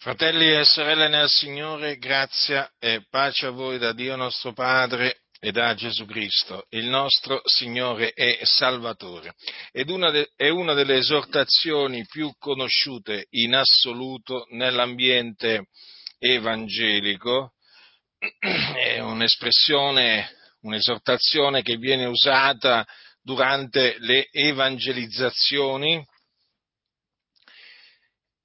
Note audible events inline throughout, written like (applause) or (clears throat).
Fratelli e sorelle nel Signore, grazia e pace a voi da Dio nostro Padre e da Gesù Cristo, il nostro Signore e Salvatore. Ed una de, è una delle esortazioni più conosciute in assoluto nell'ambiente evangelico, (clears throat) è un'espressione, un'esortazione che viene usata durante le evangelizzazioni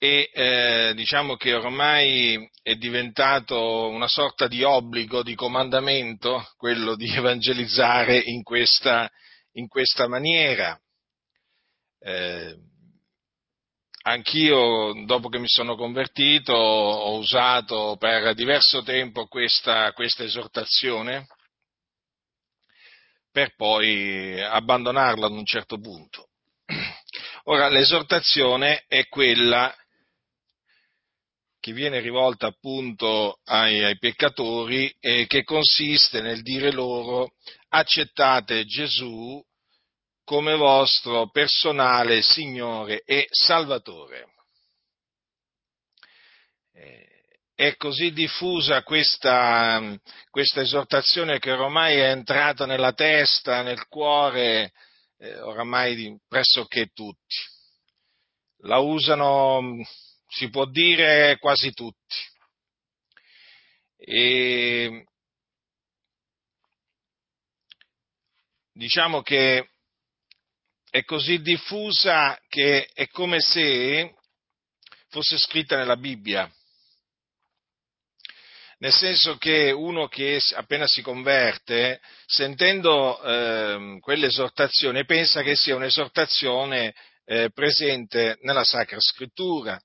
e eh, diciamo che ormai è diventato una sorta di obbligo, di comandamento, quello di (laughs) evangelizzare in questa, in questa maniera. Eh, anch'io, dopo che mi sono convertito, ho usato per diverso tempo questa, questa esortazione per poi abbandonarla ad un certo punto. (clears throat) Ora, l'esortazione è quella che viene rivolta appunto ai, ai peccatori e che consiste nel dire loro accettate Gesù come vostro personale Signore e Salvatore. Eh, è così diffusa questa, questa, esortazione che ormai è entrata nella testa, nel cuore, eh, oramai di pressoché tutti. La usano si può dire quasi tutti. E diciamo che è così diffusa che è come se fosse scritta nella Bibbia. Nel senso che uno che appena si converte, sentendo eh, quell'esortazione, pensa che sia un'esortazione eh, presente nella Sacra Scrittura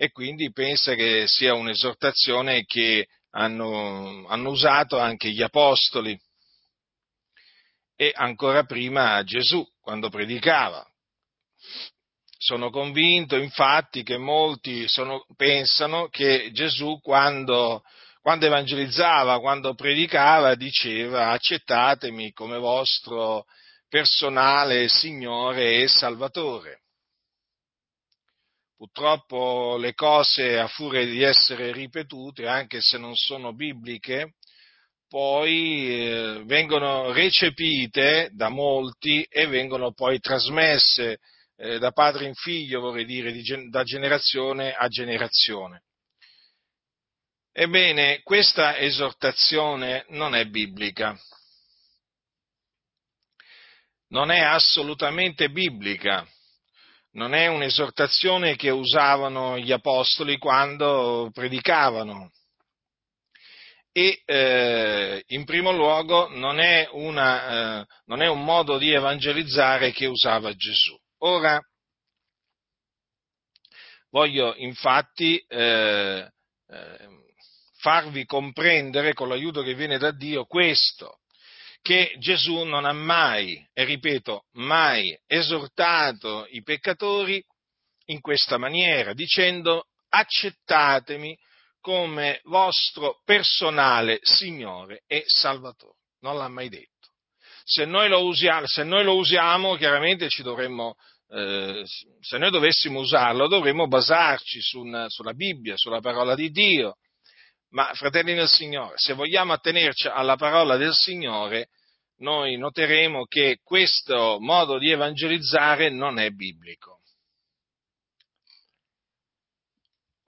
e quindi pensa che sia un'esortazione che hanno, hanno usato anche gli apostoli e ancora prima Gesù quando predicava. Sono convinto infatti che molti sono, pensano che Gesù quando, quando, evangelizzava, quando predicava, diceva accettatemi come vostro personale Signore e Salvatore. Purtroppo le cose, a furia di essere ripetute, anche se non sono bibliche, poi eh, vengono recepite da molti e vengono poi trasmesse eh, da padre in figlio, vorrei dire, di, da generazione a generazione. Ebbene, questa esortazione non è biblica. Non è assolutamente biblica non è un'esortazione che usavano gli apostoli quando predicavano. E eh, in primo luogo non è, una, eh, non è un modo di evangelizzare che usava Gesù. Ora, voglio infatti eh, eh farvi comprendere con l'aiuto che viene da Dio questo che Gesù non ha mai, e ripeto, mai esortato i peccatori in questa maniera, dicendo accettatemi come vostro personale Signore e Salvatore. Non l'ha mai detto. Se noi lo usiamo, noi lo usiamo chiaramente ci dovremmo, eh, se noi dovessimo usarlo, dovremmo basarci su una, sulla Bibbia, sulla parola di Dio, ma fratelli del Signore, se vogliamo attenerci alla parola del Signore, noi noteremo che questo modo di evangelizzare non è biblico.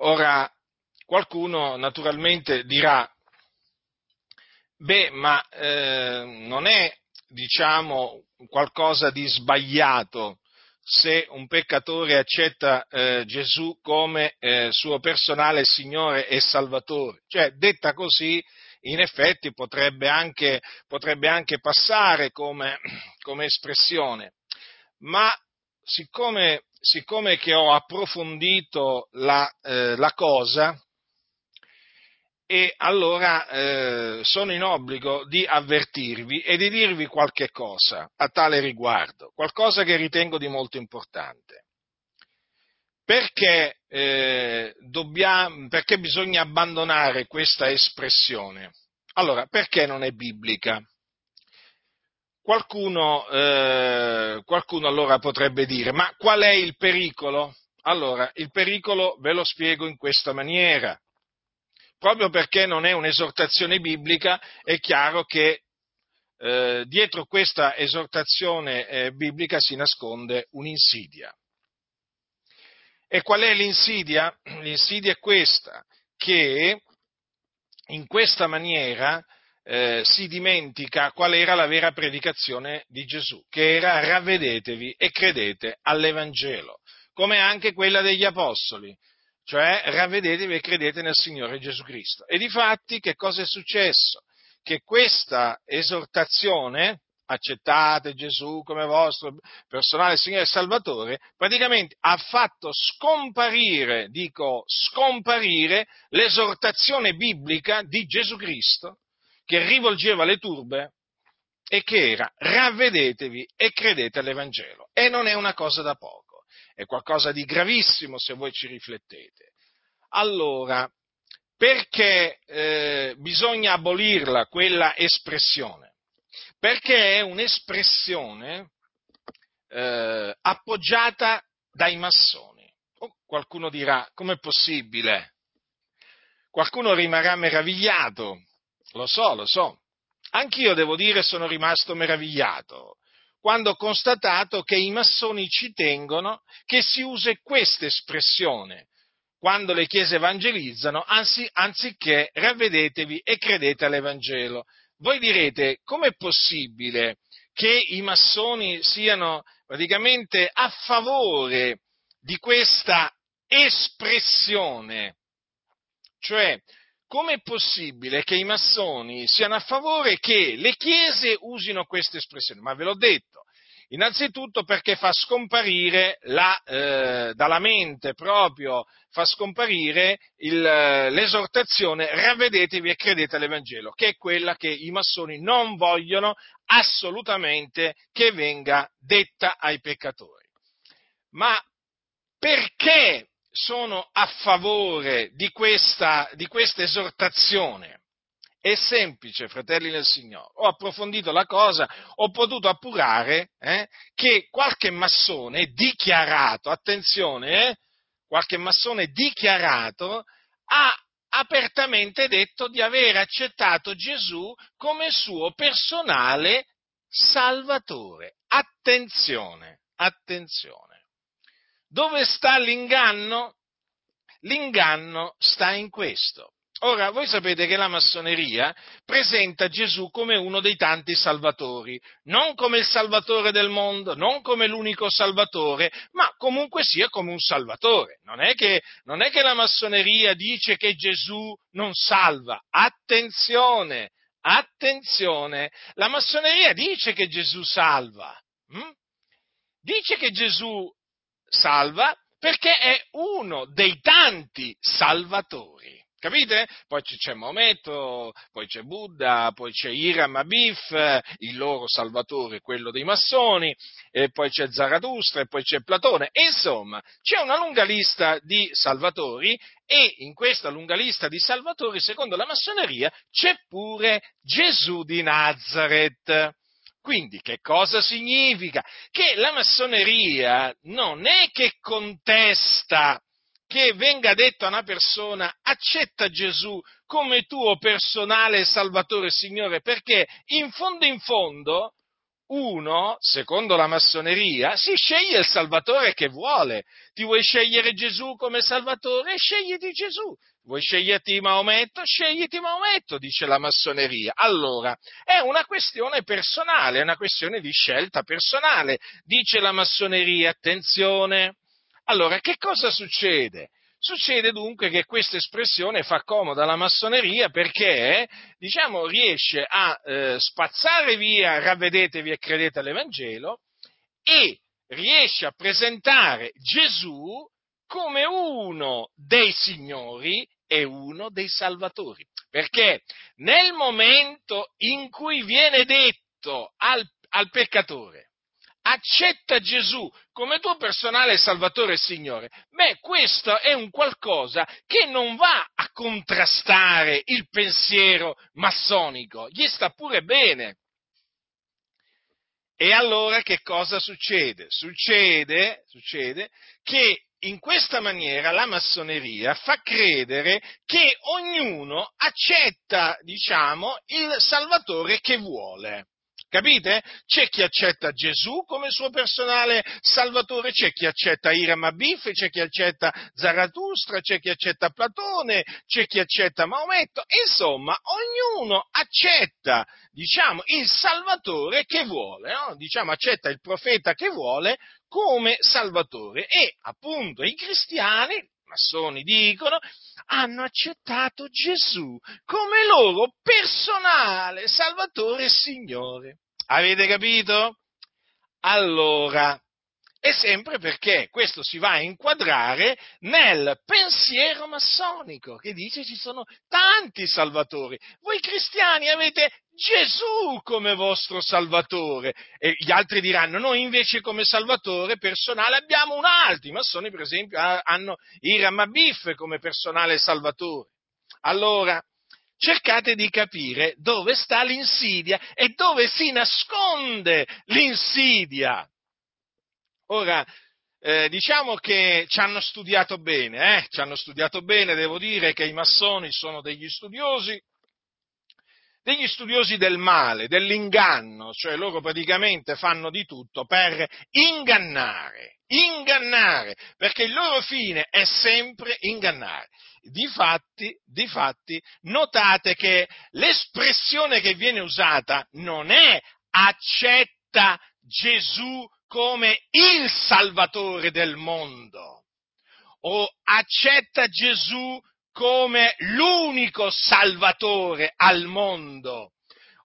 Ora, qualcuno naturalmente dirà, beh, ma eh, non è, diciamo, qualcosa di sbagliato se un peccatore accetta eh, Gesù come eh, suo personale Signore e Salvatore. Cioè, detta così, in effetti potrebbe anche, potrebbe anche passare come, come, espressione, ma siccome, siccome ho approfondito la, eh, la cosa, e allora eh, sono in obbligo di avvertirvi e di dirvi qualche cosa a tale riguardo, qualcosa che ritengo di molto importante. Perché, eh, dobbiamo, perché bisogna abbandonare questa espressione? Allora, perché non è biblica? Qualcuno, eh, qualcuno allora potrebbe dire, ma qual è il pericolo? Allora, il pericolo ve lo spiego in questa maniera. Proprio perché non è un'esortazione biblica, è chiaro che eh, dietro questa esortazione eh, biblica si nasconde un'insidia. E qual è l'insidia? (clears throat) L'insidia è questa, che in questa maniera eh, si dimentica qual era la vera predicazione di Gesù, che era ravvedetevi e credete all'Evangelo, come anche quella degli Apostoli, cioè ravvedetevi e credete nel Signore Gesù Cristo. E difatti che cosa è successo? Che questa esortazione, accettate Gesù come vostro personale Signore e Salvatore, praticamente ha fatto scomparire, dico scomparire, l'esortazione biblica di Gesù Cristo che rivolgeva le turbe e che era ravvedetevi e credete all'Evangelo. E non è una cosa da poco, è qualcosa di gravissimo se voi ci riflettete. Allora, perché eh, bisogna abolirla quella espressione? Perché è un'espressione eh, appoggiata dai massoni. Oh, qualcuno dirà, com'è possibile? Qualcuno rimarrà meravigliato lo so, lo so. Anch'io devo dire sono rimasto meravigliato quando ho constatato che i massoni ci tengono che si usi questa espressione quando le chiese evangelizzano, anzi, anziché ravvedetevi e credete all'Evangelo. Voi direte, com'è possibile che i massoni siano praticamente a favore di questa espressione? Cioè, com'è possibile che i massoni siano a favore che le chiese usino questa espressione? Ma ve l'ho detto. Innanzitutto perché fa scomparire la, eh, dalla mente proprio, fa scomparire il, l'esortazione ravvedetevi e credete all'Evangelo, che è quella che i massoni non vogliono assolutamente che venga detta ai peccatori. Ma perché sono a favore di questa, di questa esortazione. È semplice, fratelli del Signore. Ho approfondito la cosa, ho potuto appurare eh, che qualche massone dichiarato, attenzione, eh, qualche massone dichiarato ha apertamente detto di aver accettato Gesù come suo personale salvatore. Attenzione, attenzione. Dove sta l'inganno? L'inganno sta in questo. Ora, voi sapete che la massoneria presenta Gesù come uno dei tanti salvatori, non come il salvatore del mondo, non come l'unico salvatore, ma comunque sia come un salvatore. Non è che, non è che la massoneria dice che Gesù non salva. Attenzione, attenzione, la massoneria dice che Gesù salva. Hm? Dice che Gesù salva perché è uno dei tanti salvatori. Capite? Poi c'è Maometto, poi c'è Buddha, poi c'è Iram Abif, il loro salvatore, quello dei massoni, e poi c'è Zarathustra e poi c'è Platone. Insomma, c'è una lunga lista di salvatori e in questa lunga lista di salvatori, secondo la massoneria, c'è pure Gesù di Nazareth. Quindi che cosa significa? Che la massoneria non è che contesta che venga detto a una persona accetta Gesù come tuo personale Salvatore Signore, perché in fondo in fondo uno, secondo la massoneria, si sceglie il Salvatore che vuole. Ti vuoi scegliere Gesù come Salvatore? Scegliti Gesù. Vuoi sceglierti Maometto? Scegliti Maometto, dice la massoneria. Allora, è una questione personale, è una questione di scelta personale, dice la massoneria. Attenzione. Allora, che cosa succede? Succede dunque che questa espressione fa comoda alla massoneria perché, diciamo, riesce a eh, spazzare via ravvedetevi e credete all'Evangelo e riesce a presentare Gesù come uno dei signori e uno dei salvatori. Perché nel momento in cui viene detto al, al peccatore, accetta Gesù come tuo personale Salvatore e Signore, beh, questo è un qualcosa che non va a contrastare il pensiero massonico, gli sta pure bene. E allora che cosa succede? Succede, succede che in questa maniera la massoneria fa credere che ognuno accetta, diciamo, il Salvatore che vuole. Capite? C'è chi accetta Gesù come suo personale salvatore, c'è chi accetta Iram Abif, c'è chi accetta Zarathustra, c'è chi accetta Platone, c'è chi accetta Maometto, insomma, ognuno accetta, diciamo, il salvatore che vuole, no? diciamo, accetta il profeta che vuole come salvatore e appunto i cristiani massoni dicono, hanno accettato Gesù come loro personale Salvatore e Signore. Avete capito? Allora, è sempre perché questo si va a inquadrare nel pensiero massonico che dice ci sono tanti salvatori. Voi cristiani avete Gesù come vostro salvatore e gli altri diranno noi invece come salvatore personale abbiamo un altro. I massoni per esempio hanno Iram Abif come personale salvatore. Allora, cercate di capire dove sta l'insidia e dove si nasconde l'insidia. Ora, eh, diciamo che ci hanno studiato bene, eh? ci hanno studiato bene, devo dire che i massoni sono degli studiosi, degli studiosi del male, dell'inganno, cioè loro praticamente fanno di tutto per ingannare, ingannare, perché il loro fine è sempre ingannare. Difatti, difatti, notate che l'espressione che viene usata non è accetta Gesù come il Salvatore del mondo o accetta Gesù come l'unico Salvatore al mondo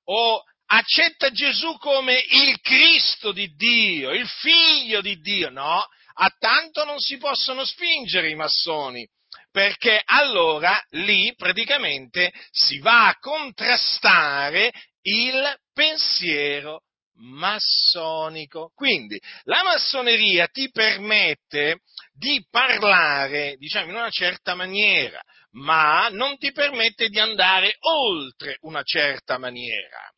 o accetta Gesù come il Cristo di Dio, il Figlio di Dio. No, a tanto non si possono spingere i massoni, perché allora lì praticamente si va a contrastare il pensiero massonico. Quindi la massoneria ti permette di parlare, diciamo, in una certa maniera, ma non ti permette di andare oltre una certa maniera.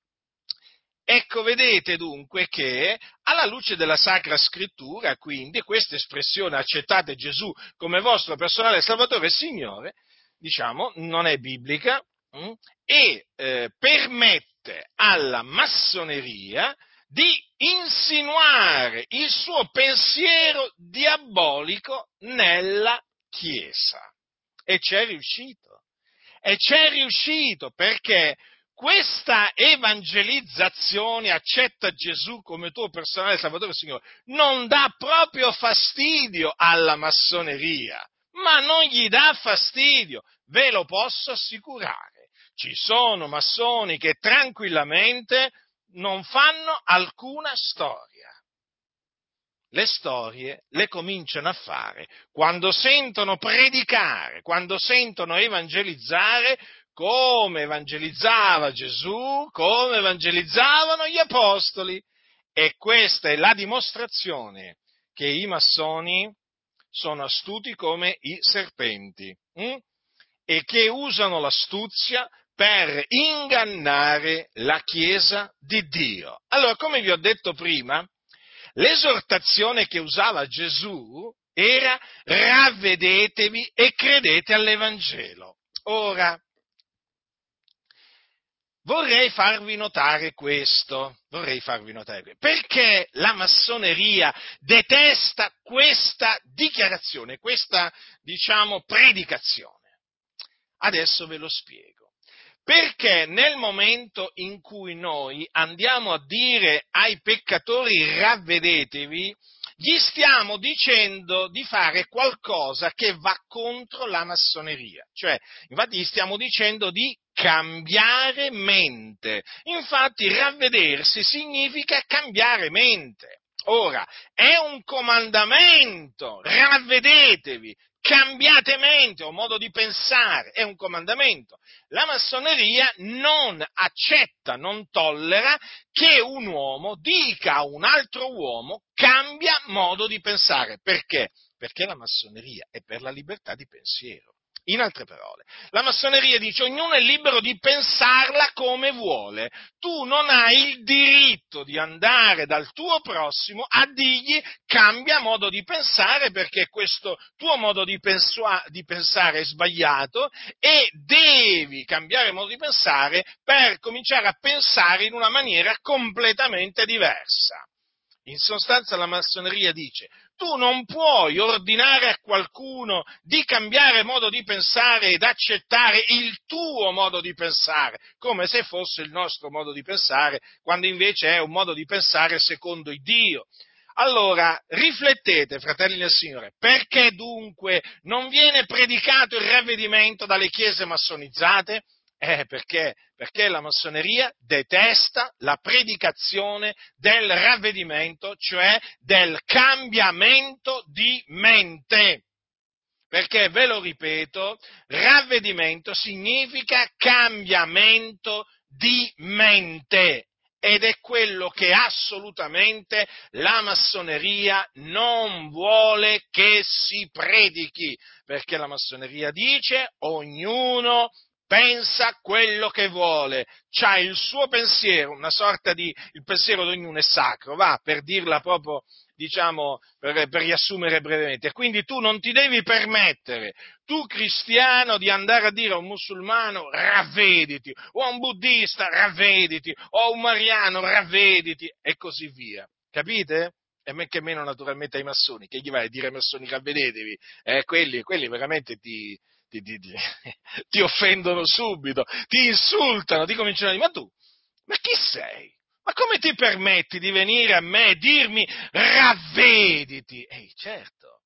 Ecco, vedete dunque che alla luce della Sacra Scrittura, quindi, questa espressione accettate Gesù come vostro personale Salvatore e Signore, diciamo, non è biblica mh, mm, e eh, permette alla massoneria di insinuare il suo pensiero diabolico nella Chiesa. E c'è riuscito. E c'è riuscito perché questa evangelizzazione accetta Gesù come tuo personale Salvatore Signore non dà proprio fastidio alla massoneria, ma non gli dà fastidio, ve lo posso assicurare. Ci sono massoni che tranquillamente non fanno alcuna storia. Le storie le cominciano a fare quando sentono predicare, quando sentono evangelizzare come evangelizzava Gesù, come evangelizzavano gli apostoli. E questa è la dimostrazione che i massoni sono astuti come i serpenti hm? e che usano l'astuzia per ingannare la Chiesa di Dio. Allora, come vi ho detto prima, l'esortazione che usava Gesù era ravvedetevi e credete all'Evangelo. Ora, vorrei farvi notare questo, vorrei farvi notare questo, perché la massoneria detesta questa dichiarazione, questa, diciamo, predicazione. Adesso ve lo spiego. Perché nel momento in cui noi andiamo a dire ai peccatori ravvedetevi, gli stiamo dicendo di fare qualcosa che va contro la massoneria. Cioè, infatti gli stiamo dicendo di cambiare mente. Infatti ravvedersi significa cambiare mente. Ora, è un comandamento, ravvedetevi, cambiate mente o modo di pensare, è un comandamento. La massoneria non accetta, non tollera che un uomo dica a un altro uomo cambia modo di pensare. Perché? Perché la massoneria è per la libertà di pensiero. In altre parole, la massoneria dice ognuno è libero di pensarla come vuole. Tu non hai il diritto di andare dal tuo prossimo a dirgli cambia modo di pensare perché questo tuo modo di, pensua- di pensare è sbagliato e devi cambiare modo di pensare per cominciare a pensare in una maniera completamente diversa. In sostanza la massoneria dice tu non puoi ordinare a qualcuno di cambiare modo di pensare ed accettare il tuo modo di pensare, come se fosse il nostro modo di pensare, quando invece è un modo di pensare secondo il Dio. Allora, riflettete, fratelli del Signore, perché dunque non viene predicato il ravvedimento dalle chiese massonizzate? Eh, perché? Perché la massoneria detesta la predicazione del ravvedimento, cioè del cambiamento di mente. Perché, ve lo ripeto, ravvedimento significa cambiamento di mente ed è quello che assolutamente la massoneria non vuole che si predichi, perché la massoneria dice ognuno pensa quello che vuole, c'ha il suo pensiero, una sorta di, il pensiero di ognuno è sacro, va, per dirla proprio, diciamo, per, per riassumere brevemente. Quindi tu non ti devi permettere, tu cristiano, di andare a dire a un musulmano ravvediti, o a un buddista ravvediti, o a un mariano ravvediti, e così via. Capite? E men che meno naturalmente ai massoni, che gli vai a dire ai massoni ravvedetevi, eh, quelli, quelli veramente ti, ti, ti, (laughs) ti, offendono subito, ti insultano, ti cominciano a dire, ma tu, ma chi sei? Ma come ti permetti di venire a me e dirmi ravvediti? Ehi, certo,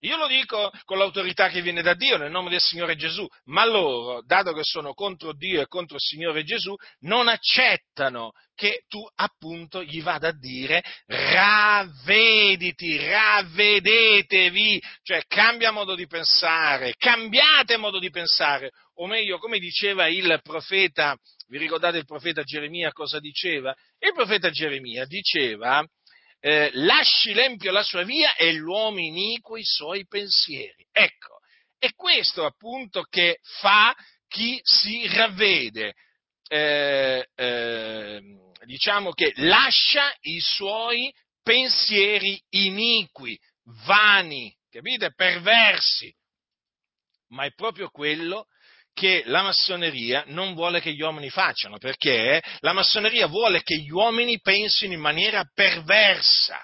io lo dico con l'autorità che viene da Dio nel nome del Signore Gesù, ma loro, dato che sono contro Dio e contro il Signore Gesù, non accettano che tu appunto gli vada a dire ravvediti, ravvedetevi, cioè cambia modo di pensare, cambiate modo di pensare, o meglio, come diceva il profeta, vi ricordate il profeta Geremia cosa diceva? Il profeta Geremia diceva eh, lasci l'empio la sua via e l'uomo iniquo i suoi pensieri. Ecco, è questo appunto che fa chi si ravvede, eh, eh, diciamo che lascia i suoi pensieri iniqui, vani, capite? Perversi. Ma è proprio quello che la massoneria non vuole che gli uomini facciano, perché la massoneria vuole che gli uomini pensino in maniera perversa,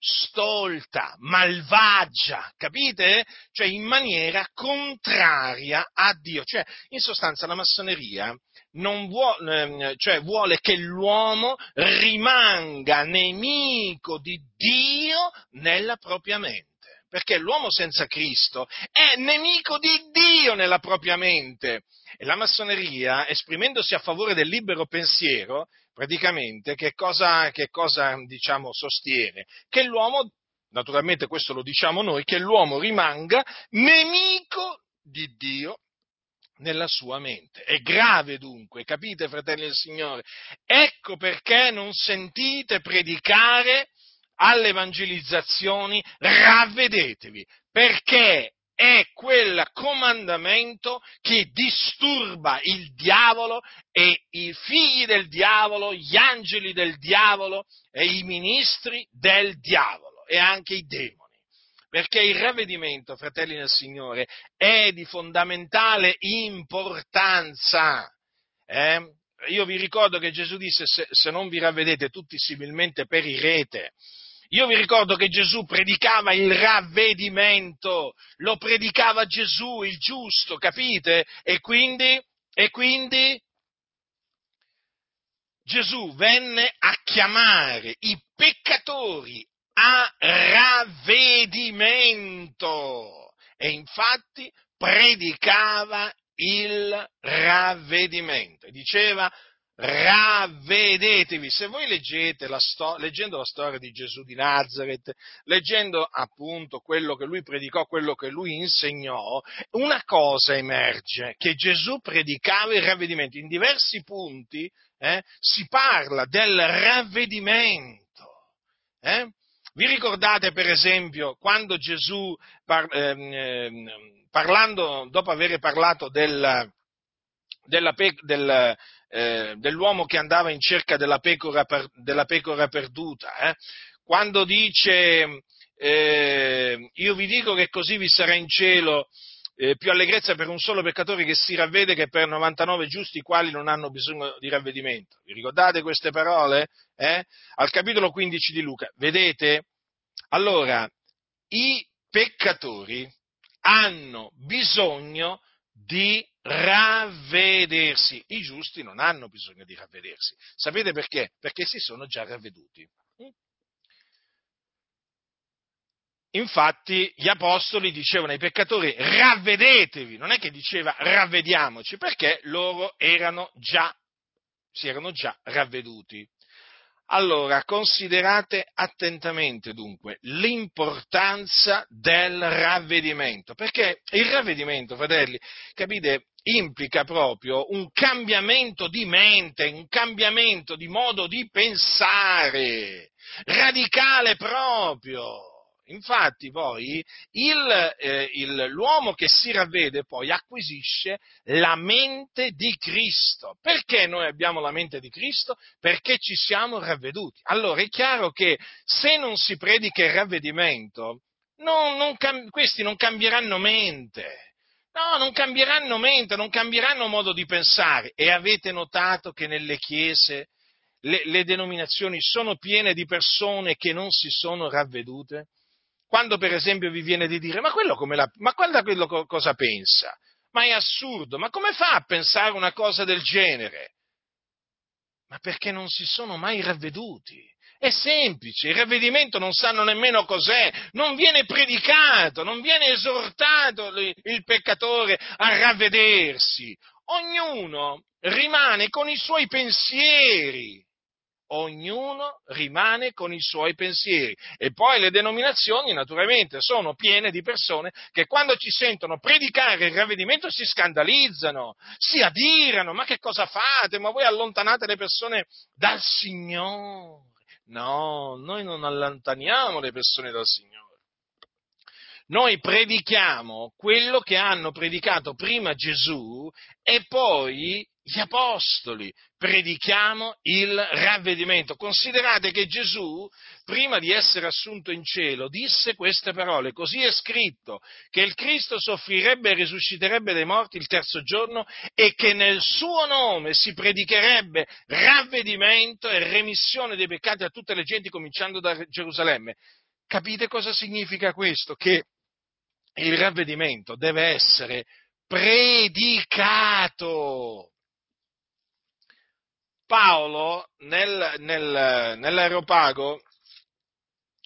stolta, malvagia, capite? Cioè in maniera contraria a Dio. Cioè, in sostanza la massoneria vuole, ehm, cioè vuole che l'uomo rimanga nemico di Dio nella propria mente perché l'uomo senza Cristo è nemico di Dio nella propria mente. E la massoneria, esprimendosi a favore del libero pensiero, praticamente che cosa, che cosa diciamo, sostiene? Che l'uomo, naturalmente questo lo diciamo noi, che l'uomo rimanga nemico di Dio nella sua mente. È grave dunque, capite fratelli del Signore? Ecco perché non sentite predicare alle evangelizzazioni, ravvedetevi, perché è quel comandamento che disturba il diavolo e i figli del diavolo, gli angeli del diavolo e i ministri del diavolo e anche i demoni. Perché il ravvedimento, fratelli del Signore, è di fondamentale importanza. Eh? Io vi ricordo che Gesù disse se, se non vi ravvedete tutti similmente perirete. Io vi ricordo che Gesù predicava il ravvedimento, lo predicava Gesù, il giusto, capite? E quindi, e quindi Gesù venne a chiamare i peccatori a ravvedimento e infatti predicava il ravvedimento. Diceva ravvedetevi. Se voi leggete la sto- leggendo la storia di Gesù di Nazareth, leggendo appunto quello che lui predicò, quello che lui insegnò, una cosa emerge, che Gesù predicava il ravvedimento. In diversi punti eh, si parla del ravvedimento. Eh? Vi ricordate per esempio quando Gesù, par, ehm, ehm parlando, dopo aver parlato del, della, del, eh, dell'uomo che andava in cerca della pecora, per, della pecora perduta, eh, quando dice eh, io vi dico che così vi sarà in cielo eh, più allegrezza per un solo peccatore che si ravvede che per 99 giusti i quali non hanno bisogno di ravvedimento. Vi ricordate queste parole? Eh? Al capitolo 15 di Luca. Vedete? Allora, i peccatori hanno bisogno di ravvedersi. I giusti non hanno bisogno di ravvedersi. Sapete perché? Perché si sono già ravveduti. Infatti gli apostoli dicevano ai peccatori ravvedetevi, non è che diceva ravvediamoci, perché loro erano già, si erano già ravveduti. Allora, considerate attentamente dunque l'importanza del ravvedimento, perché il ravvedimento, fratelli, capite, implica proprio un cambiamento di mente, un cambiamento di modo di pensare, radicale proprio. Infatti poi il, eh, il, l'uomo che si ravvede poi acquisisce la mente di Cristo. Perché noi abbiamo la mente di Cristo? Perché ci siamo ravveduti. Allora è chiaro che se non si predica il ravvedimento, non, non, questi non cambieranno mente. No, non cambieranno mente, non cambieranno modo di pensare. E avete notato che nelle chiese le, le denominazioni sono piene di persone che non si sono ravvedute? Quando per esempio vi viene di dire, ma quello, la, ma guarda quello co, cosa pensa, ma è assurdo, ma come fa a pensare una cosa del genere? Ma perché non si sono mai ravveduti. È semplice, il ravvedimento non sanno nemmeno cos'è, non viene predicato, non viene esortato il peccatore a ravvedersi. Ognuno rimane con i suoi pensieri ognuno rimane con i suoi pensieri. E poi le denominazioni, naturalmente, sono piene di persone che quando ci sentono predicare il ravvedimento si scandalizzano, si adirano, ma che cosa fate? Ma voi allontanate le persone dal Signore. No, noi non allontaniamo le persone dal Signore. Noi predichiamo quello che hanno predicato prima Gesù e poi gli apostoli, predichiamo il ravvedimento. Considerate che Gesù, prima di essere assunto in cielo, disse queste parole, così è scritto, che il Cristo soffrirebbe e risusciterebbe dai morti il terzo giorno e che nel suo nome si predicherebbe ravvedimento e remissione dei peccati a tutte le genti, cominciando da Gerusalemme. Capite cosa significa questo? Che il ravvedimento deve essere predicato Paolo nel, nel, nell'aeropago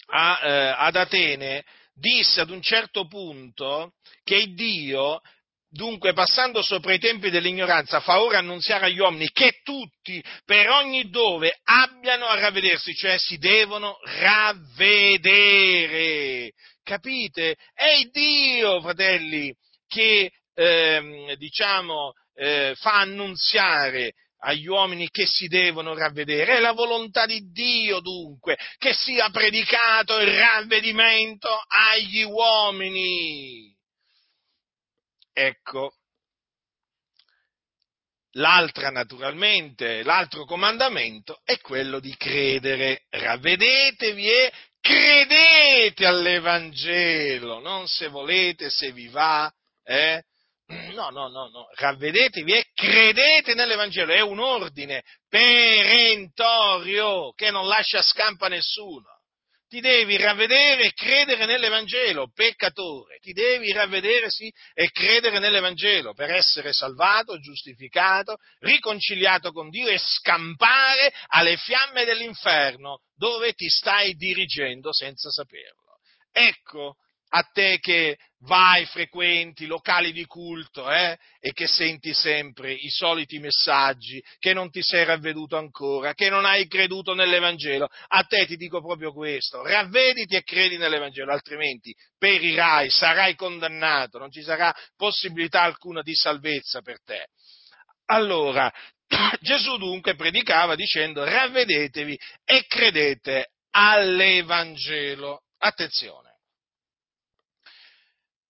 a, eh, ad Atene disse ad un certo punto che Dio, dunque passando sopra i tempi dell'ignoranza, fa ora annunziare agli uomini che tutti, per ogni dove, abbiano a ravvedersi, cioè si devono ravvedere. Capite? È Dio, fratelli, che eh, diciamo, eh, fa annunziare agli uomini che si devono ravvedere. È la volontà di Dio dunque che sia predicato il ravvedimento agli uomini. Ecco, l'altra naturalmente, l'altro comandamento è quello di credere. Ravvedetevi e credete all'Evangelo, non se volete, se vi va, eh? No, no, no, no, ravvedetevi e credete nell'Evangelo, è un ordine perentorio che non lascia scampa nessuno. Ti devi ravvedere e credere nell'Evangelo, peccatore, ti devi ravvedere sì, e credere nell'Evangelo per essere salvato, giustificato, riconciliato con Dio e scampare alle fiamme dell'inferno dove ti stai dirigendo senza saperlo. Ecco a te che vai, frequenti locali di culto eh, e che senti sempre i soliti messaggi, che non ti sei ravveduto ancora, che non hai creduto nell'Evangelo, a te ti dico proprio questo, ravvediti e credi nell'Evangelo, altrimenti perirai, sarai condannato, non ci sarà possibilità alcuna di salvezza per te. Allora, (clears throat) Gesù dunque predicava dicendo ravvedetevi e credete all'Evangelo. Attenzione.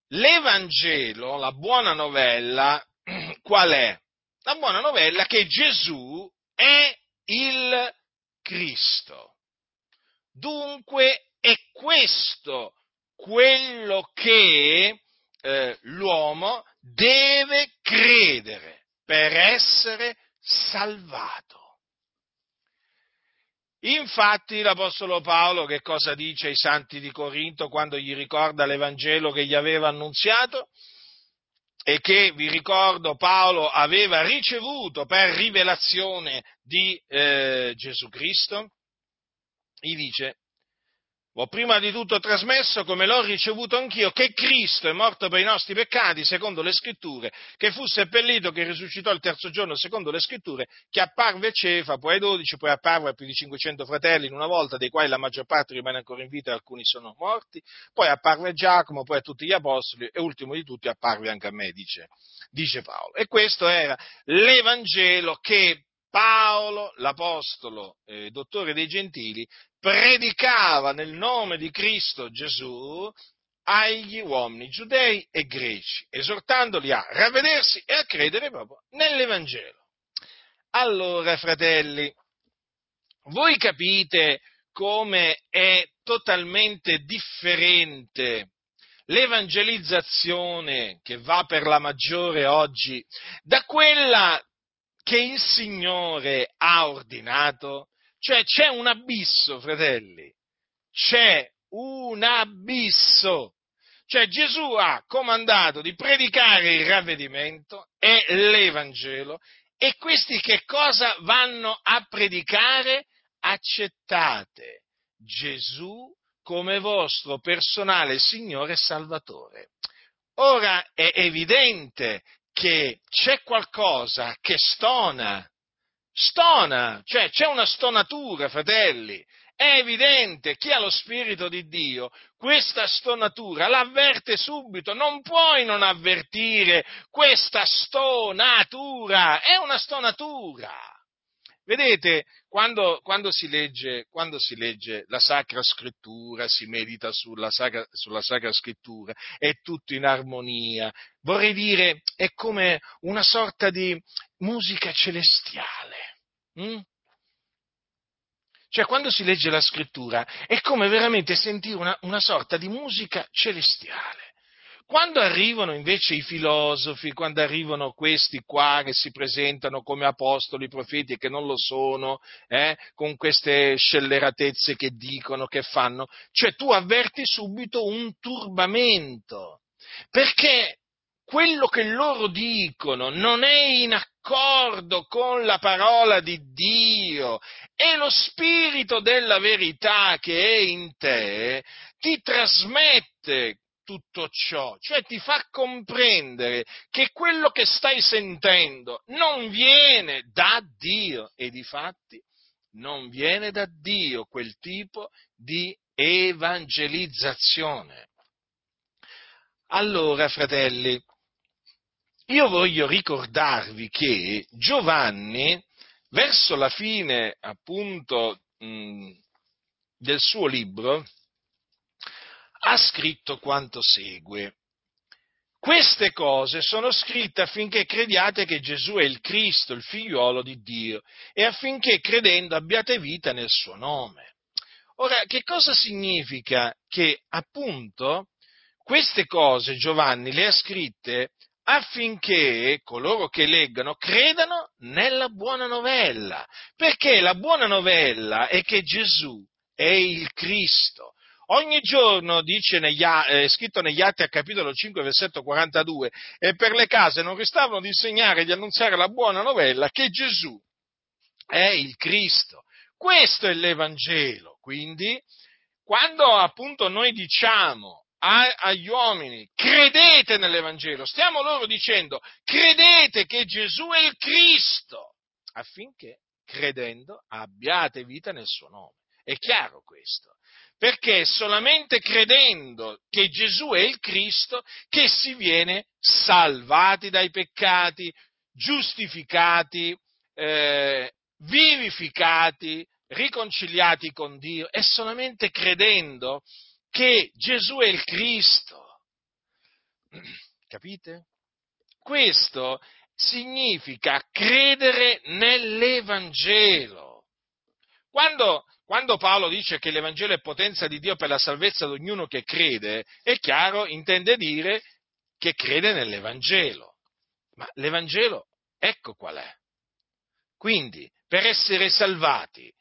L'Evangelo, la buona novella, (clears throat) qual è? La buona novella che Gesù è il Cristo. Dunque è questo quello che eh, l'uomo deve credere per essere salvato. Infatti l'Apostolo Paolo che cosa dice ai santi di Corinto quando gli ricorda l'Evangelo che gli aveva annunziato? E che, vi ricordo, Paolo aveva ricevuto per rivelazione di eh, Gesù Cristo? Gli dice, ho prima di tutto trasmesso, come l'ho ricevuto anch'io, che Cristo è morto per i nostri peccati, secondo le scritture, che fu seppellito, che risuscitò il terzo giorno, secondo le scritture, che apparve Cefa, poi ai dodici, poi apparve a più di 500 fratelli in una volta, dei quali la maggior parte rimane ancora in vita e alcuni sono morti, poi apparve Giacomo, poi a tutti gli apostoli e ultimo di tutti apparve anche a me, dice, dice Paolo. E questo era l'Evangelo che Paolo, l'Apostolo, eh, dottore dei Gentili, predicava nel nome di Cristo Gesù agli uomini giudei e greci, esortandoli a ravvedersi e a credere proprio nell'Evangelo. Allora, fratelli, voi capite come è totalmente differente l'evangelizzazione che va per la maggiore oggi da quella che il Signore ha ordinato cioè c'è un abisso, fratelli, c'è un abisso. Cioè Gesù ha comandato di predicare il ravvedimento e l'Evangelo e questi che cosa vanno a predicare? Accettate Gesù come vostro personale Signore e Salvatore. Ora è evidente che c'è qualcosa che stona Stona, cioè c'è una stonatura, fratelli. È evidente, chi ha lo Spirito di Dio, questa stonatura l'avverte subito, non puoi non avvertire questa stonatura, è una stonatura. Vedete, quando, quando, si legge, quando, si legge, la Sacra Scrittura, si medita sulla Sacra, sulla Sacra Scrittura, è tutto in armonia. Vorrei dire, è come una sorta di musica celestiale. Mm? Cioè, quando si legge la Scrittura, è come veramente sentire una, una sorta di musica celestiale. Quando arrivano invece i filosofi, quando arrivano questi qua che si presentano come apostoli, profeti e che non lo sono, eh, con queste scelleratezze che dicono, che fanno, cioè tu avverti subito un turbamento, perché quello che loro dicono non è in accordo con la parola di Dio e lo spirito della verità che è in te ti trasmette tutto ciò, cioè ti fa comprendere che quello che stai sentendo non viene da Dio e di fatti non viene da Dio quel tipo di evangelizzazione. Allora, fratelli, io voglio ricordarvi che Giovanni, verso la fine appunto mh, del suo libro, ha scritto quanto segue. Queste cose sono scritte affinché crediate che Gesù è il Cristo, il figliuolo di Dio, e affinché credendo abbiate vita nel suo nome. Ora, che cosa significa che appunto queste cose Giovanni le ha scritte affinché coloro che leggano credano nella buona novella, perché la buona novella è che Gesù è il Cristo, Ogni giorno, dice negli, eh, scritto negli Atti a capitolo 5, versetto 42, e per le case non restavano di insegnare e di annunziare la buona novella che Gesù è il Cristo. Questo è l'Evangelo. Quindi, quando appunto noi diciamo a, agli uomini credete nell'Evangelo, stiamo loro dicendo credete che Gesù è il Cristo, affinché credendo abbiate vita nel suo nome. È chiaro questo perché è solamente credendo che Gesù è il Cristo che si viene salvati dai peccati, giustificati, eh, vivificati, riconciliati con Dio è solamente credendo che Gesù è il Cristo. (clears throat) Capite? Questo significa credere nell'Evangelo. Quando, quando, Paolo dice che l'Evangelo è potenza di Dio per la salvezza di ognuno che crede, è chiaro, intende dire che crede nell'Evangelo. Ma l'Evangelo, ecco qual è. Quindi, per essere salvati,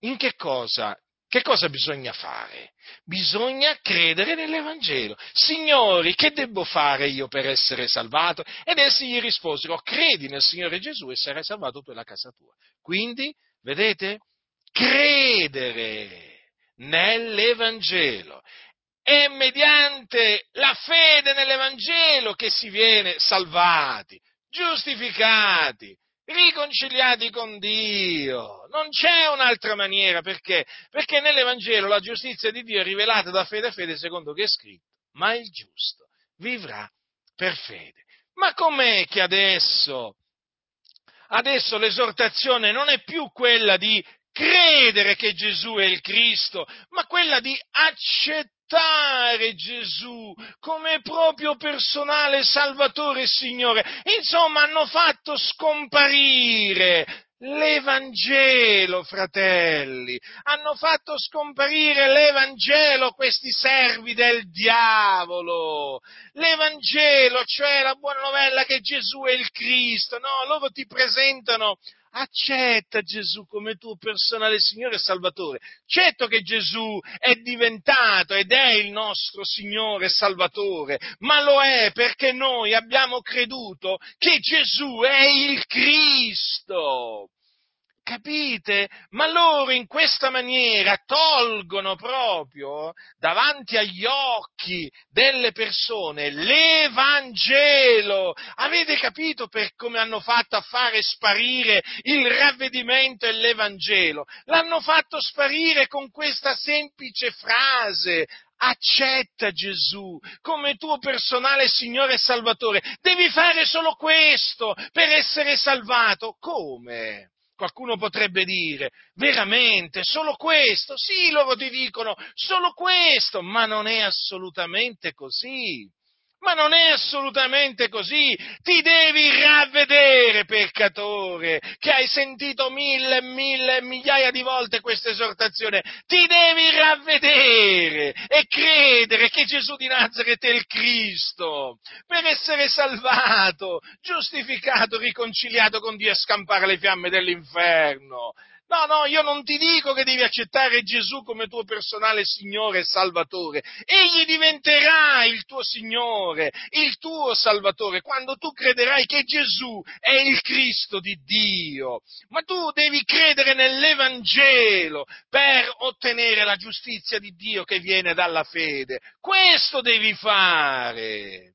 in che cosa che cosa bisogna fare? Bisogna credere nell'Evangelo. Signori, che devo fare io per essere salvato? Ed essi gli risposero, credi nel Signore Gesù e sarai salvato tu e la casa tua. Quindi, vedete, credere nell'Evangelo. È mediante la fede nell'Evangelo che si viene salvati, giustificati, riconciliati con Dio. Non c'è un'altra maniera, perché? Perché nell'Evangelo la giustizia di Dio è rivelata da fede a fede secondo che è scritto, ma il giusto vivrà per fede. Ma com'è che adesso, adesso l'esortazione non è più quella di credere che Gesù è il Cristo, ma quella di accettare Gesù come proprio personale Salvatore e Signore. Insomma, hanno fatto scomparire l'Evangelo, fratelli. Hanno fatto scomparire l'Evangelo questi servi del diavolo. L'Evangelo, cioè la buona novella che Gesù è il Cristo. No, loro ti presentano accetta Gesù come tuo personale Signore e Salvatore. Certo che Gesù è diventato ed è il nostro Signore e Salvatore, ma lo è perché noi abbiamo creduto che Gesù è il Cristo. Capite? Ma loro in questa maniera tolgono proprio davanti agli occhi delle persone l'Evangelo. Avete capito per come hanno fatto a fare sparire il ravvedimento e l'Evangelo? L'hanno fatto sparire con questa semplice frase accetta Gesù come tuo personale Signore e Salvatore. Devi fare solo questo per essere salvato. Come? Qualcuno potrebbe dire, veramente, solo questo? Sì, loro ti dicono, solo questo, ma non è assolutamente così. Ma non è assolutamente così. Ti devi ravvedere, peccatore, che hai sentito mille, mille, migliaia di volte questa esortazione. Ti devi ravvedere e credere che Gesù di Nazareth è il Cristo per essere salvato, giustificato, riconciliato con Dio e scampare le fiamme dell'inferno. No, no, io non ti dico che devi accettare Gesù come tuo personale Signore e Salvatore. Egli diventerà il tuo Signore, il tuo Salvatore, quando tu crederai che Gesù è il Cristo di Dio. Ma tu devi credere nell'Evangelo per ottenere la giustizia di Dio che viene dalla fede. Questo devi fare.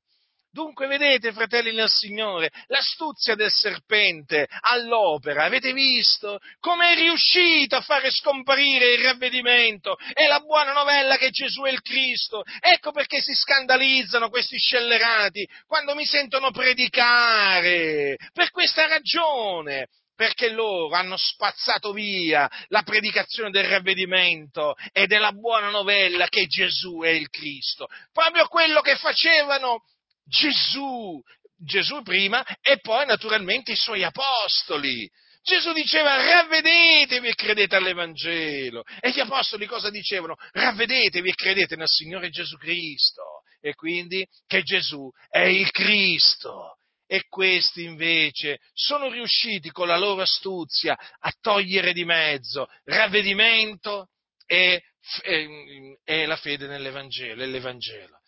Dunque, vedete, fratelli nel Signore, l'astuzia del serpente all'opera, avete visto? Come è riuscito a fare scomparire il ravvedimento e la buona novella che Gesù è il Cristo. Ecco perché si scandalizzano questi scellerati quando mi sentono predicare. Per questa ragione perché loro hanno spazzato via la predicazione del ravvedimento e della buona novella che Gesù è il Cristo. Proprio quello che facevano Gesù, Gesù prima e poi naturalmente i suoi apostoli. Gesù diceva ravvedetevi e credete all'Evangelo. E gli apostoli cosa dicevano? Ravvedetevi e credete nel Signore Gesù Cristo. E quindi che Gesù è il Cristo. E questi invece sono riusciti con la loro astuzia a togliere di mezzo ravvedimento e, e, e la fede nell'Evangelo, l'Evangelo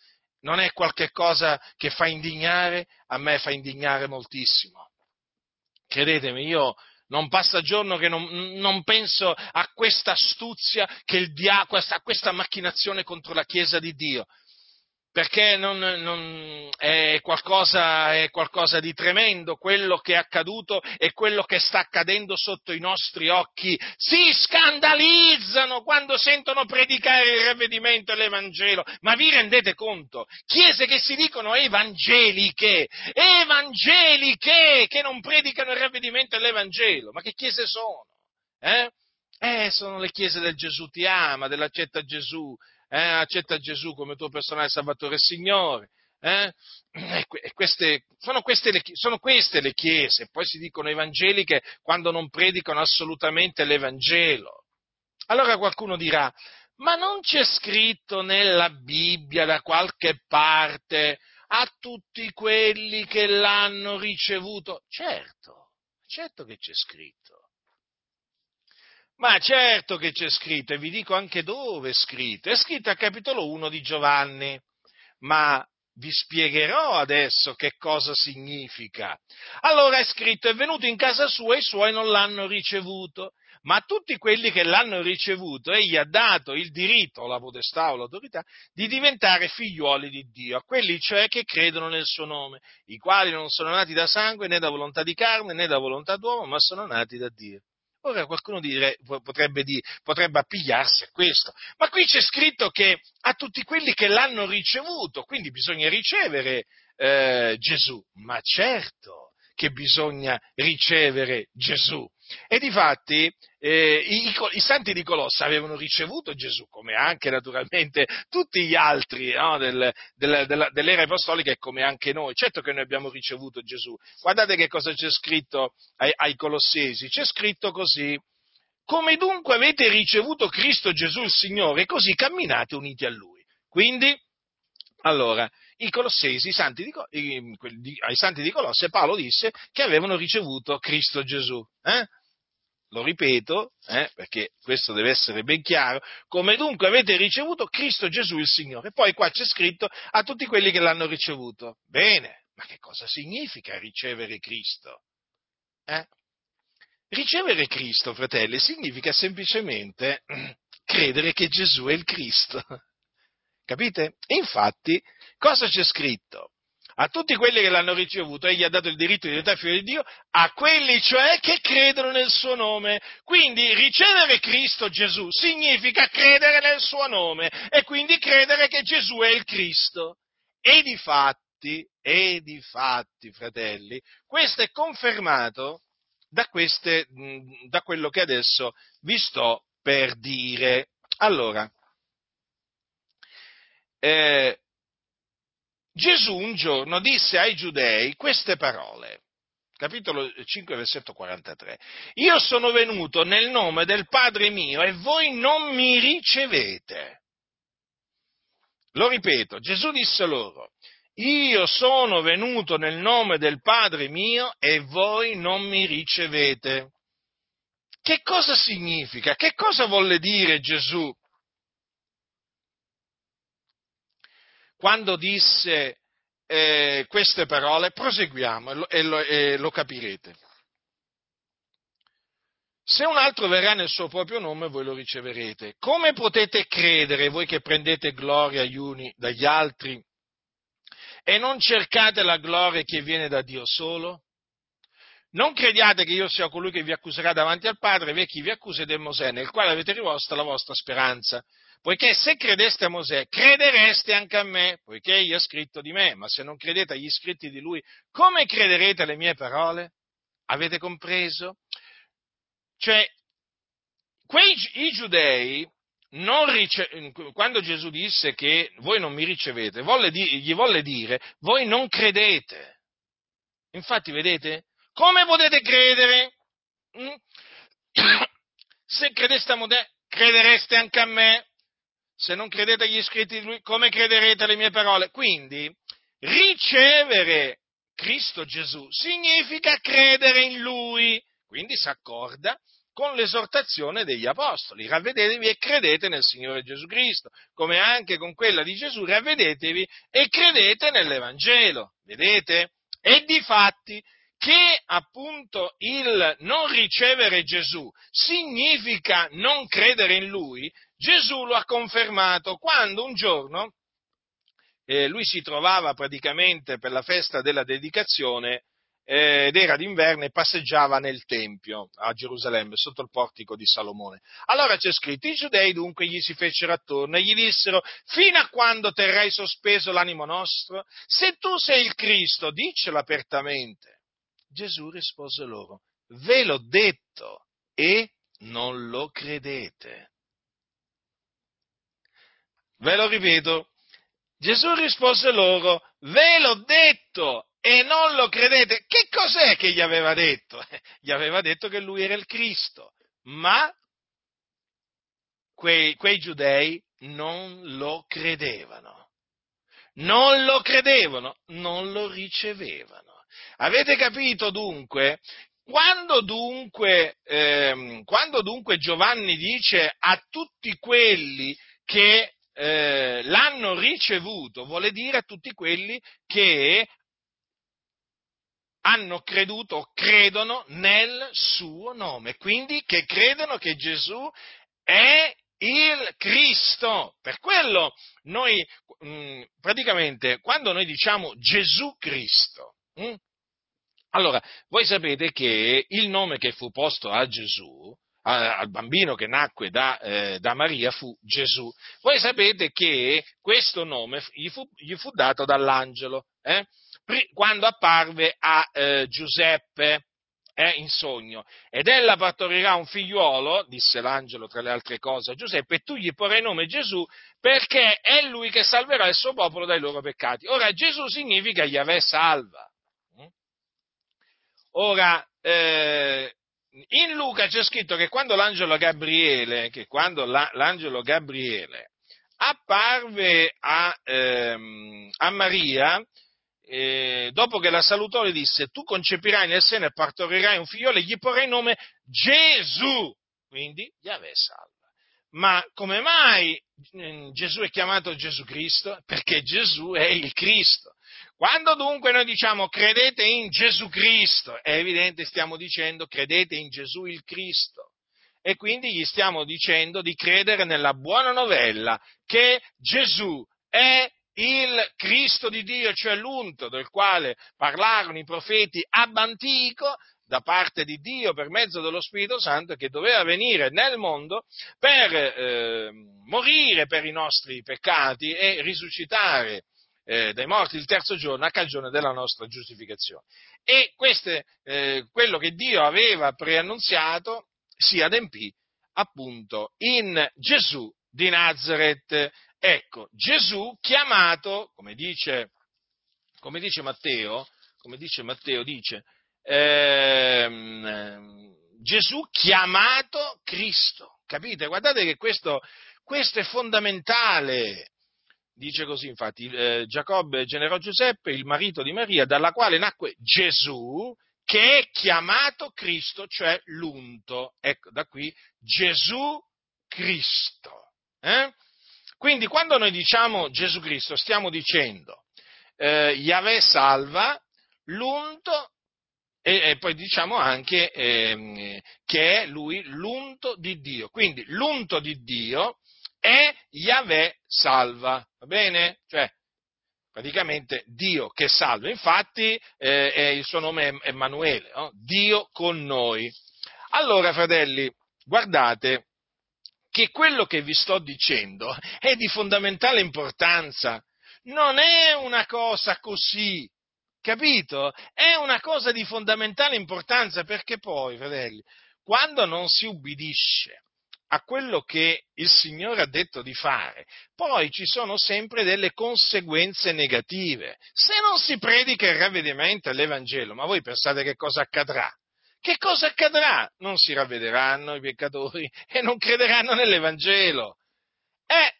non è qualcosa che fa indignare, a me fa indignare moltissimo. Credetemi, io non passa giorno che non, non penso a questa astuzia, dia, a questa macchinazione contro la Chiesa di Dio perché non, non, è, qualcosa, è, qualcosa, di tremendo quello che è accaduto e quello che sta accadendo sotto i nostri occhi. Si scandalizzano quando sentono predicare il ravvedimento e l'Evangelo, ma vi rendete conto? Chiese che si dicono evangeliche, evangeliche, che non predicano il ravvedimento e l'Evangelo, ma che chiese sono? Eh? Eh, sono le chiese del Gesù ti ama, dell'accetta Gesù, eh, accetta Gesù come tuo personale Salvatore e Signore. Eh? Queste, sono, queste le, sono, queste le, chiese, poi si dicono evangeliche quando non predicano assolutamente l'Evangelo. Allora qualcuno dirà, ma non c'è scritto nella Bibbia da qualche parte a tutti quelli che l'hanno ricevuto? Certo, certo che c'è scritto. Ma certo che c'è scritto, e vi dico anche dove è scritto. È scritto al capitolo 1 di Giovanni, ma vi spiegherò adesso che cosa significa. Allora è scritto, è venuto in casa sua e i suoi non l'hanno ricevuto, ma a tutti quelli che l'hanno ricevuto egli ha dato il diritto, la potestà o l'autorità di diventare figliuoli di Dio, a quelli cioè che credono nel suo nome, i quali non sono nati da sangue né da volontà di carne né da volontà d'uomo, ma sono nati da Dio. Ora qualcuno dire, potrebbe, dire, potrebbe appigliarsi a questo, ma qui c'è scritto che a tutti quelli che l'hanno ricevuto, quindi bisogna ricevere eh, Gesù, ma certo che bisogna ricevere Gesù. E difatti eh, i, i, santi di Colossa avevano ricevuto Gesù, come anche naturalmente tutti gli altri no, del, del, della, dell'era apostolica e come anche noi. Certo che noi abbiamo ricevuto Gesù. Guardate che cosa c'è scritto ai, ai Colossesi. C'è scritto così. Come dunque avete ricevuto Cristo Gesù il Signore, così camminate uniti a Lui. Quindi, allora, i Colossesi, i santi di, i, ai santi di Colosse, Paolo disse che avevano ricevuto Cristo Gesù. Eh? Lo ripeto, eh, perché questo deve essere ben chiaro, come dunque avete ricevuto Cristo Gesù il Signore. Poi qua c'è scritto a tutti quelli che l'hanno ricevuto. Bene, ma che cosa significa ricevere Cristo? Eh? Ricevere Cristo, fratelli, significa semplicemente (clears throat) credere che Gesù è il Cristo. (laughs) Capite? Infatti, cosa c'è scritto? A tutti quelli che l'hanno ricevuto, egli ha dato il diritto di diventare figlio di Dio, a quelli cioè che credono nel suo nome. Quindi ricevere Cristo Gesù significa credere nel suo nome e quindi credere che Gesù è il Cristo. E di fatti, e di fatti, fratelli, questo è confermato da, queste, da quello che adesso vi sto per dire. Allora, eh, Gesù un giorno disse ai giudei queste parole, capitolo 5, versetto 43. Io sono venuto nel nome del Padre mio e voi non mi ricevete. Lo ripeto, Gesù disse loro, io sono venuto nel nome del Padre mio e voi non mi ricevete. Che cosa significa? Che cosa volle dire Gesù quando disse eh, queste parole, proseguiamo e lo, e, lo, e lo capirete. Se un altro verrà nel suo proprio nome, voi lo riceverete. Come potete credere voi che prendete gloria gli uni dagli altri e non cercate la gloria che viene da Dio solo? Non crediate che io sia colui che vi accuserà davanti al Padre, ve chi vi accusa del Mosè, nel quale avete riposta la vostra speranza poiché se credeste a Mosè, credereste anche a me, poiché egli ha scritto di me, ma se non credete agli scritti di lui, come crederete alle mie parole? Avete compreso? Cioè, quei, i giudei, rice- quando Gesù disse che voi non mi ricevete, volle di- gli volle dire, voi non credete. Infatti, vedete? Come potete credere? Mm? (coughs) Se credeste a Mosè, credereste anche a me se non credete agli scritti di lui, come crederete alle mie parole? Quindi, ricevere Cristo Gesù significa credere in lui, quindi si accorda con l'esortazione degli apostoli, ravvedetevi e credete nel Signore Gesù Cristo, come anche con quella di Gesù, ravvedetevi e credete nell'Evangelo, vedete? E di fatti che appunto il non ricevere Gesù significa non credere in Lui, Gesù lo ha confermato quando un giorno eh, lui si trovava praticamente per la festa della dedicazione eh, ed era d'inverno e passeggiava nel Tempio a Gerusalemme sotto il portico di Salomone. Allora c'è scritto, i giudei dunque gli si fecero attorno e gli dissero, fino a quando terrai sospeso l'animo nostro? Se tu sei il Cristo, diccelo apertamente. Gesù rispose loro, ve l'ho detto e non lo credete. Ve lo ripeto, Gesù rispose loro, ve l'ho detto e non lo credete. Che cos'è che gli aveva detto? (laughs) Gli aveva detto che lui era il Cristo, ma quei, quei giudei non lo credevano. Non lo credevano, non lo ricevevano. Avete capito dunque? Quando dunque, ehm, quando dunque Giovanni dice a tutti quelli che eh, l'hanno ricevuto, vuole dire a tutti quelli che hanno creduto credono nel suo nome, quindi che credono che Gesù è il Cristo. Per quello noi, mh, mm, praticamente, quando noi diciamo Gesù Cristo, mh, mm, allora, voi sapete che il nome che fu posto a Gesù al bambino che nacque da, eh, da, Maria fu Gesù. Voi sapete che questo nome gli fu, gli fu dato dall'angelo eh? quando apparve a eh, Giuseppe eh, in sogno. Ed ella partorirà un figliuolo, disse l'angelo tra le altre cose a Giuseppe, e tu gli porrai nome Gesù perché è lui che salverà il suo popolo dai loro peccati. Ora Gesù significa Yahweh salva. Mm? Ora, eh, in Luca c'è scritto che quando l'angelo Gabriele, quando la, l'angelo Gabriele apparve a, ehm, a Maria, eh, dopo che la salutò le disse, tu concepirai nel seno e partorirai un figliolo e gli porrai nome Gesù, quindi Yahweh salva. Ma come mai mm, Gesù è chiamato Gesù Cristo? Perché Gesù è il Cristo. Quando dunque noi diciamo credete in Gesù Cristo, è evidente stiamo dicendo credete in Gesù il Cristo. E quindi gli stiamo dicendo di credere nella buona novella che Gesù è il Cristo di Dio, cioè l'unto del quale parlarono i profeti ab antico, da parte di Dio per mezzo dello Spirito Santo che doveva venire nel mondo per eh, morire per i nostri peccati e risuscitare eh, dai morti il terzo giorno a cagione della nostra giustificazione. E queste, eh, quello che Dio aveva preannunziato si adempì appunto in Gesù di Nazareth. Ecco, Gesù chiamato, come dice, come dice Matteo, come dice Matteo, dice, ehm, Gesù chiamato Cristo. Capite? Guardate che questo, questo è fondamentale. Dice così, infatti, eh, Giacobbe generò Giuseppe, il marito di Maria, dalla quale nacque Gesù, che è chiamato Cristo, cioè l'unto. Ecco, da qui Gesù Cristo. Eh? Quindi quando noi diciamo Gesù Cristo stiamo dicendo eh, Yahweh salva, l'unto e, e, poi diciamo anche eh, che è lui l'unto di Dio. Quindi l'unto di Dio è Yahweh salva, va bene? Cioè, praticamente Dio che salva. Infatti eh, il suo nome è Emanuele, no? Dio con noi. Allora, fratelli, guardate che quello che vi sto dicendo è di fondamentale importanza. Non è una cosa così, capito? È una cosa di fondamentale importanza perché poi, fratelli, quando non si ubbidisce a quello che il Signore ha detto di fare, poi ci sono sempre delle conseguenze negative. Se non si predica il ravvedimento e l'Evangelo, ma voi pensate che cosa accadrà? Che cosa accadrà? Non si ravvederanno i peccatori (laughs) e non crederanno nell'Evangelo. E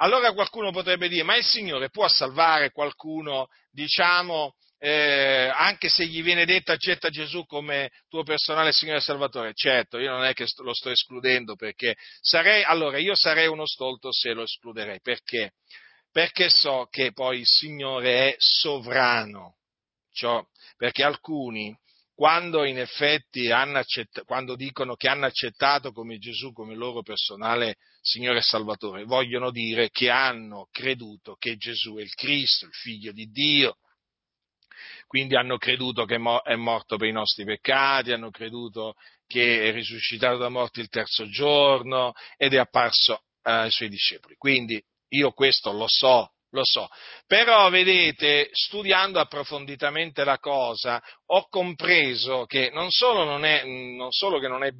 allora qualcuno potrebbe dire, ma il Signore può salvare qualcuno, diciamo, eh, anche se gli viene detto accetta Gesù come tuo personale Signore e Salvatore, certo, io non è che lo sto escludendo perché sarei, allora io sarei uno stolto se lo escluderei, perché? Perché so che poi il Signore è sovrano, cioè, perché alcuni, quando in effetti accett- quando dicono che hanno accettato come Gesù come loro personale Signore e Salvatore, vogliono dire che hanno creduto che Gesù è il Cristo, il Figlio di Dio, quindi hanno creduto che è morto per i nostri peccati, hanno creduto che è risuscitato da morti il terzo giorno ed è apparso ai suoi discepoli. Quindi io questo lo so, lo so. Però vedete, studiando approfonditamente la cosa, ho compreso che non solo, non è, non solo che non è,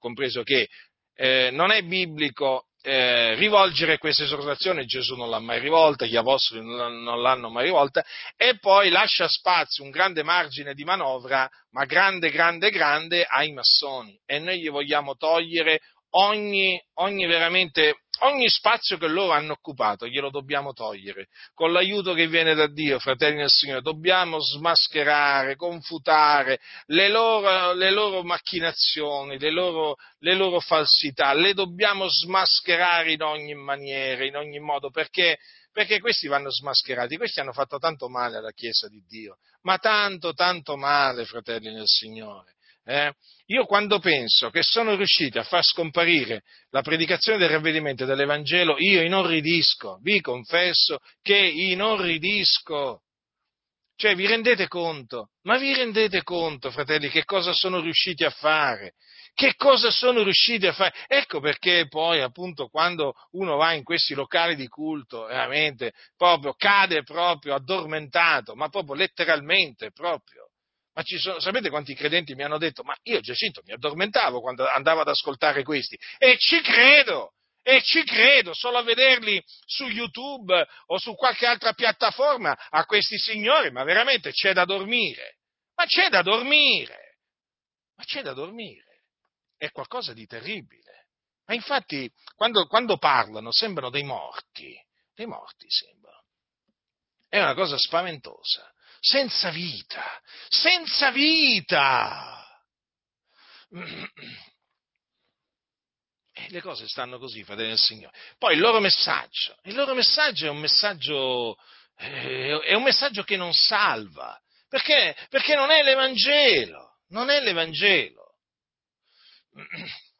compreso che eh, non è biblico eh, rivolgere questa esortazione, Gesù non l'ha mai rivolta, gli apostoli non l'hanno mai rivolta, e poi lascia spazio, un grande margine di manovra, ma grande, grande, grande, ai massoni. E noi gli vogliamo togliere ogni, ogni veramente ogni spazio che loro hanno occupato glielo dobbiamo togliere. Con l'aiuto che viene da Dio, fratelli del Signore, dobbiamo smascherare, confutare le loro, le loro macchinazioni, le loro, le loro, falsità, le dobbiamo smascherare in ogni maniera, in ogni modo, perché, perché questi vanno smascherati, questi hanno fatto tanto male alla Chiesa di Dio, ma tanto, tanto male, fratelli del Signore. Eh? Io quando penso che sono riusciti a far scomparire la predicazione del ravvedimento dell'Evangelo, io inorridisco, vi confesso che inorridisco. Cioè, vi rendete conto? Ma vi rendete conto, fratelli, che cosa sono riusciti a fare? Che cosa sono riusciti a fare? Ecco perché poi, appunto, quando uno va in questi locali di culto, veramente, proprio cade proprio addormentato, ma proprio letteralmente, proprio. Ma sono, sapete quanti credenti mi hanno detto? Ma io Giacinto mi addormentavo quando andavo ad ascoltare questi. E ci credo! E ci credo, solo a vederli su YouTube o su qualche altra piattaforma a questi signori, ma veramente c'è da dormire. Ma c'è da dormire. Ma c'è da dormire. È qualcosa di terribile. Ma infatti, quando, quando parlano, sembrano dei morti. Dei morti sembrano. È una cosa spaventosa senza vita, senza vita. E (clears throat) le cose stanno così, fratelli del Signore. Poi il loro messaggio, il loro messaggio è un messaggio, eh, è un messaggio che non salva, perché? Perché non è l'Evangelo, non è l'Evangelo. (clears throat)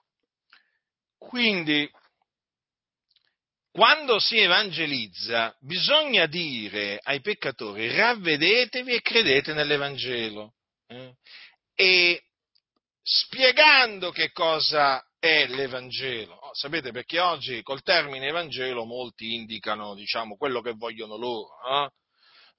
Quindi quando si evangelizza bisogna dire ai peccatori ravvedetevi e credete nell'Evangelo. Eh? E spiegando che cosa è l'Evangelo. Oh, sapete perché oggi col termine Evangelo molti indicano diciamo, quello che vogliono loro. Eh?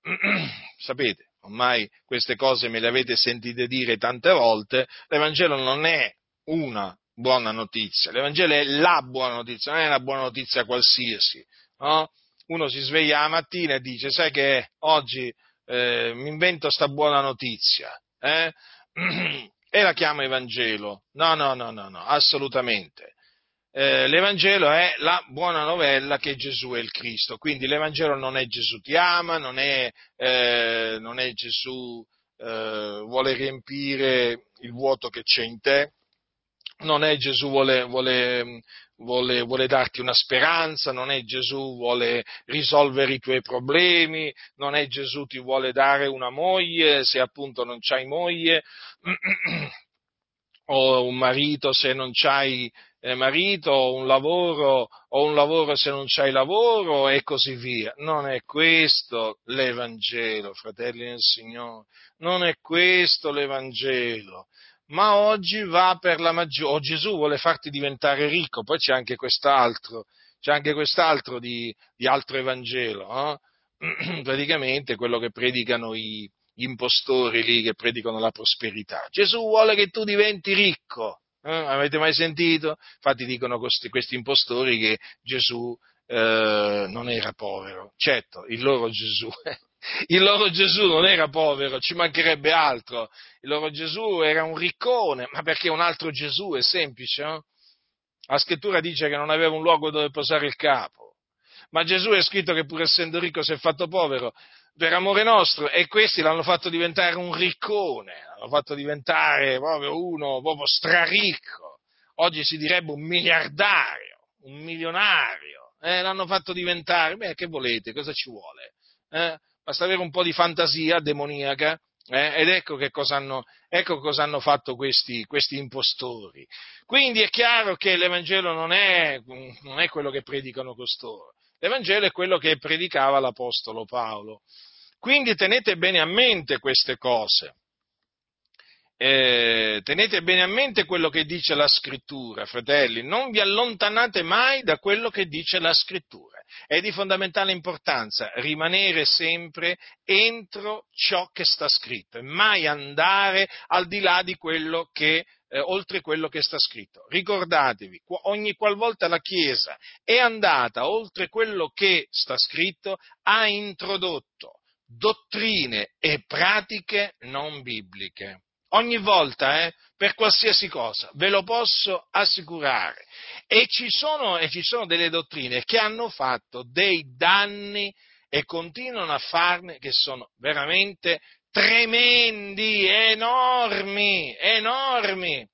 (clears throat) sapete, ormai queste cose me le avete sentite dire tante volte, l'Evangelo non è una buona notizia. L'Evangelo è la buona notizia, non è una buona notizia qualsiasi. No? Uno si sveglia la mattina e dice, sai che oggi eh, mi invento sta buona notizia. Eh? (clears throat) e la chiama Evangelo. No, no, no, no, no, assolutamente. Eh, L'Evangelo è la buona novella che Gesù è il Cristo, quindi l'Evangelo non è Gesù ti ama, non è, eh, non è Gesù eh, vuole riempire il vuoto che c'è in te, non è Gesù vuole, vuole, vuole, vuole, darti una speranza, non è Gesù vuole risolvere i tuoi problemi, non è Gesù ti vuole dare una moglie se appunto non c'hai moglie, (clears throat) o un marito se non c'hai eh, marito, o un lavoro, o un lavoro se non c'hai lavoro e così via. Non è questo l'Evangelo, fratelli del Signore, non è questo l'Evangelo ma oggi va per la maggiore, o Gesù vuole farti diventare ricco, poi c'è anche quest'altro, c'è anche quest'altro di, di altro Evangelo, eh? (clears throat) praticamente quello che predicano i, gli impostori lì che predicano la prosperità. Gesù vuole che tu diventi ricco, eh? avete mai sentito? Infatti dicono questi, questi impostori che Gesù eh, non era povero, certo, il loro Gesù (laughs) il loro Gesù non era povero, ci mancherebbe altro. Il loro Gesù era un riccone, ma perché un altro Gesù è semplice? No? La scrittura dice che non aveva un luogo dove posare il capo. Ma Gesù è scritto che pur essendo ricco si è fatto povero per amore nostro e questi l'hanno fatto diventare un riccone, l'hanno fatto diventare proprio uno proprio straricco. Oggi si direbbe un miliardario, un milionario. Eh, l'hanno fatto diventare, beh, che volete, cosa ci vuole? Eh? Basta avere un po' di fantasia demoniaca eh, ed ecco che cosa hanno, ecco cosa hanno fatto questi, questi, impostori. Quindi è chiaro che l'Evangelo non è, non è quello che predicano costoro, l'Evangelo è quello che predicava l'Apostolo Paolo. Quindi tenete bene a mente queste cose eh, tenete bene a mente quello che dice la scrittura, fratelli, non vi allontanate mai da quello che dice la scrittura. È di fondamentale importanza rimanere sempre entro ciò che sta scritto e mai andare al di là di quello che, eh, oltre quello che sta scritto. Ricordatevi, ogni qualvolta la Chiesa è andata oltre quello che sta scritto, ha introdotto dottrine e pratiche non bibliche. Ogni volta, eh, per qualsiasi cosa, ve lo posso assicurare. E ci, sono, e ci sono delle dottrine che hanno fatto dei danni e continuano a farne che sono veramente tremendi, enormi, enormi.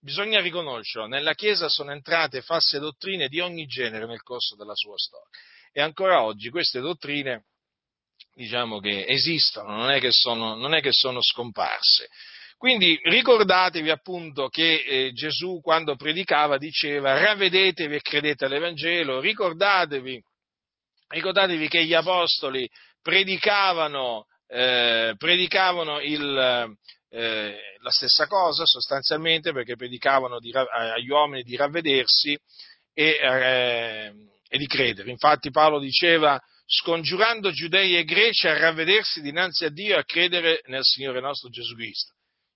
Bisogna riconoscerlo, nella Chiesa sono entrate false dottrine di ogni genere nel corso della sua storia. E ancora oggi queste dottrine, diciamo che esistono, non è che sono, non è che sono scomparse. Quindi ricordatevi appunto che eh, Gesù quando predicava diceva ravvedetevi e credete all'Evangelo, ricordatevi, ricordatevi che gli apostoli predicavano eh, predicavano il, eh, la stessa cosa sostanzialmente perché predicavano di, agli uomini di ravvedersi e, eh, e, di credere. Infatti Paolo diceva scongiurando giudei e greci a ravvedersi dinanzi a Dio e a credere nel Signore nostro Gesù Cristo.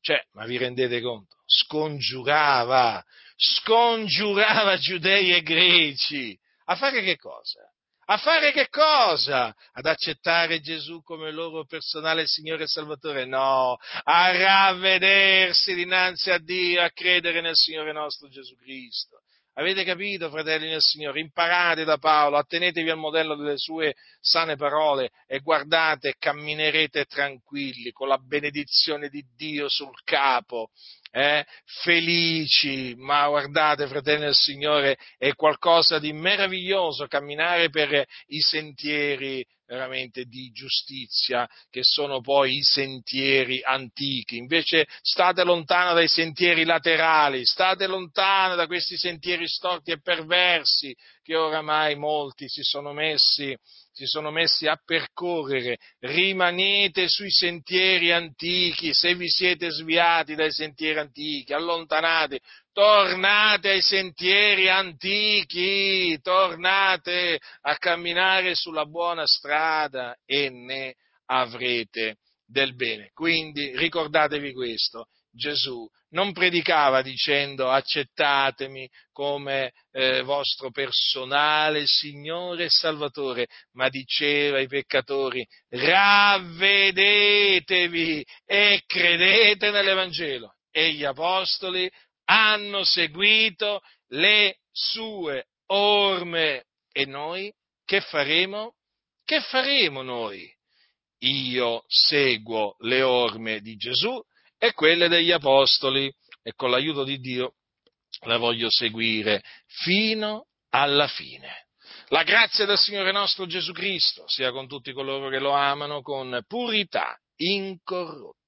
Cioè, ma vi rendete conto? Scongiurava, scongiurava giudei e greci. A fare che cosa? A fare che cosa? Ad accettare Gesù come loro personale Signore e Salvatore? No, a ravvedersi dinanzi a Dio, a credere nel Signore nostro Gesù Cristo. Avete capito, fratelli del Signore? Imparate da Paolo, attenetevi al modello delle sue sane parole e guardate, camminerete tranquilli con la benedizione di Dio sul capo eh, felici, ma guardate, fratelli del Signore, è qualcosa di meraviglioso camminare per i sentieri veramente di giustizia, che sono poi i sentieri antichi. Invece state lontano dai sentieri laterali, state lontano da questi sentieri storti e perversi che oramai molti si sono messi si sono messi a percorrere, rimanete sui sentieri antichi, se vi siete sviati dai sentieri antichi, allontanate, tornate ai sentieri antichi, tornate a camminare sulla buona strada e ne avrete del bene. Quindi ricordatevi questo, Gesù non predicava dicendo accettatemi come eh, vostro personale Signore e Salvatore, ma diceva ai peccatori ravvedetevi e credete nell'Evangelo. E gli apostoli hanno seguito le sue orme. E noi che faremo? Che faremo noi? Io seguo le orme di Gesù e quelle degli apostoli e con l'aiuto di Dio la voglio seguire fino alla fine. La grazia del Signore nostro Gesù Cristo sia con tutti coloro che lo amano con purità incorrotta.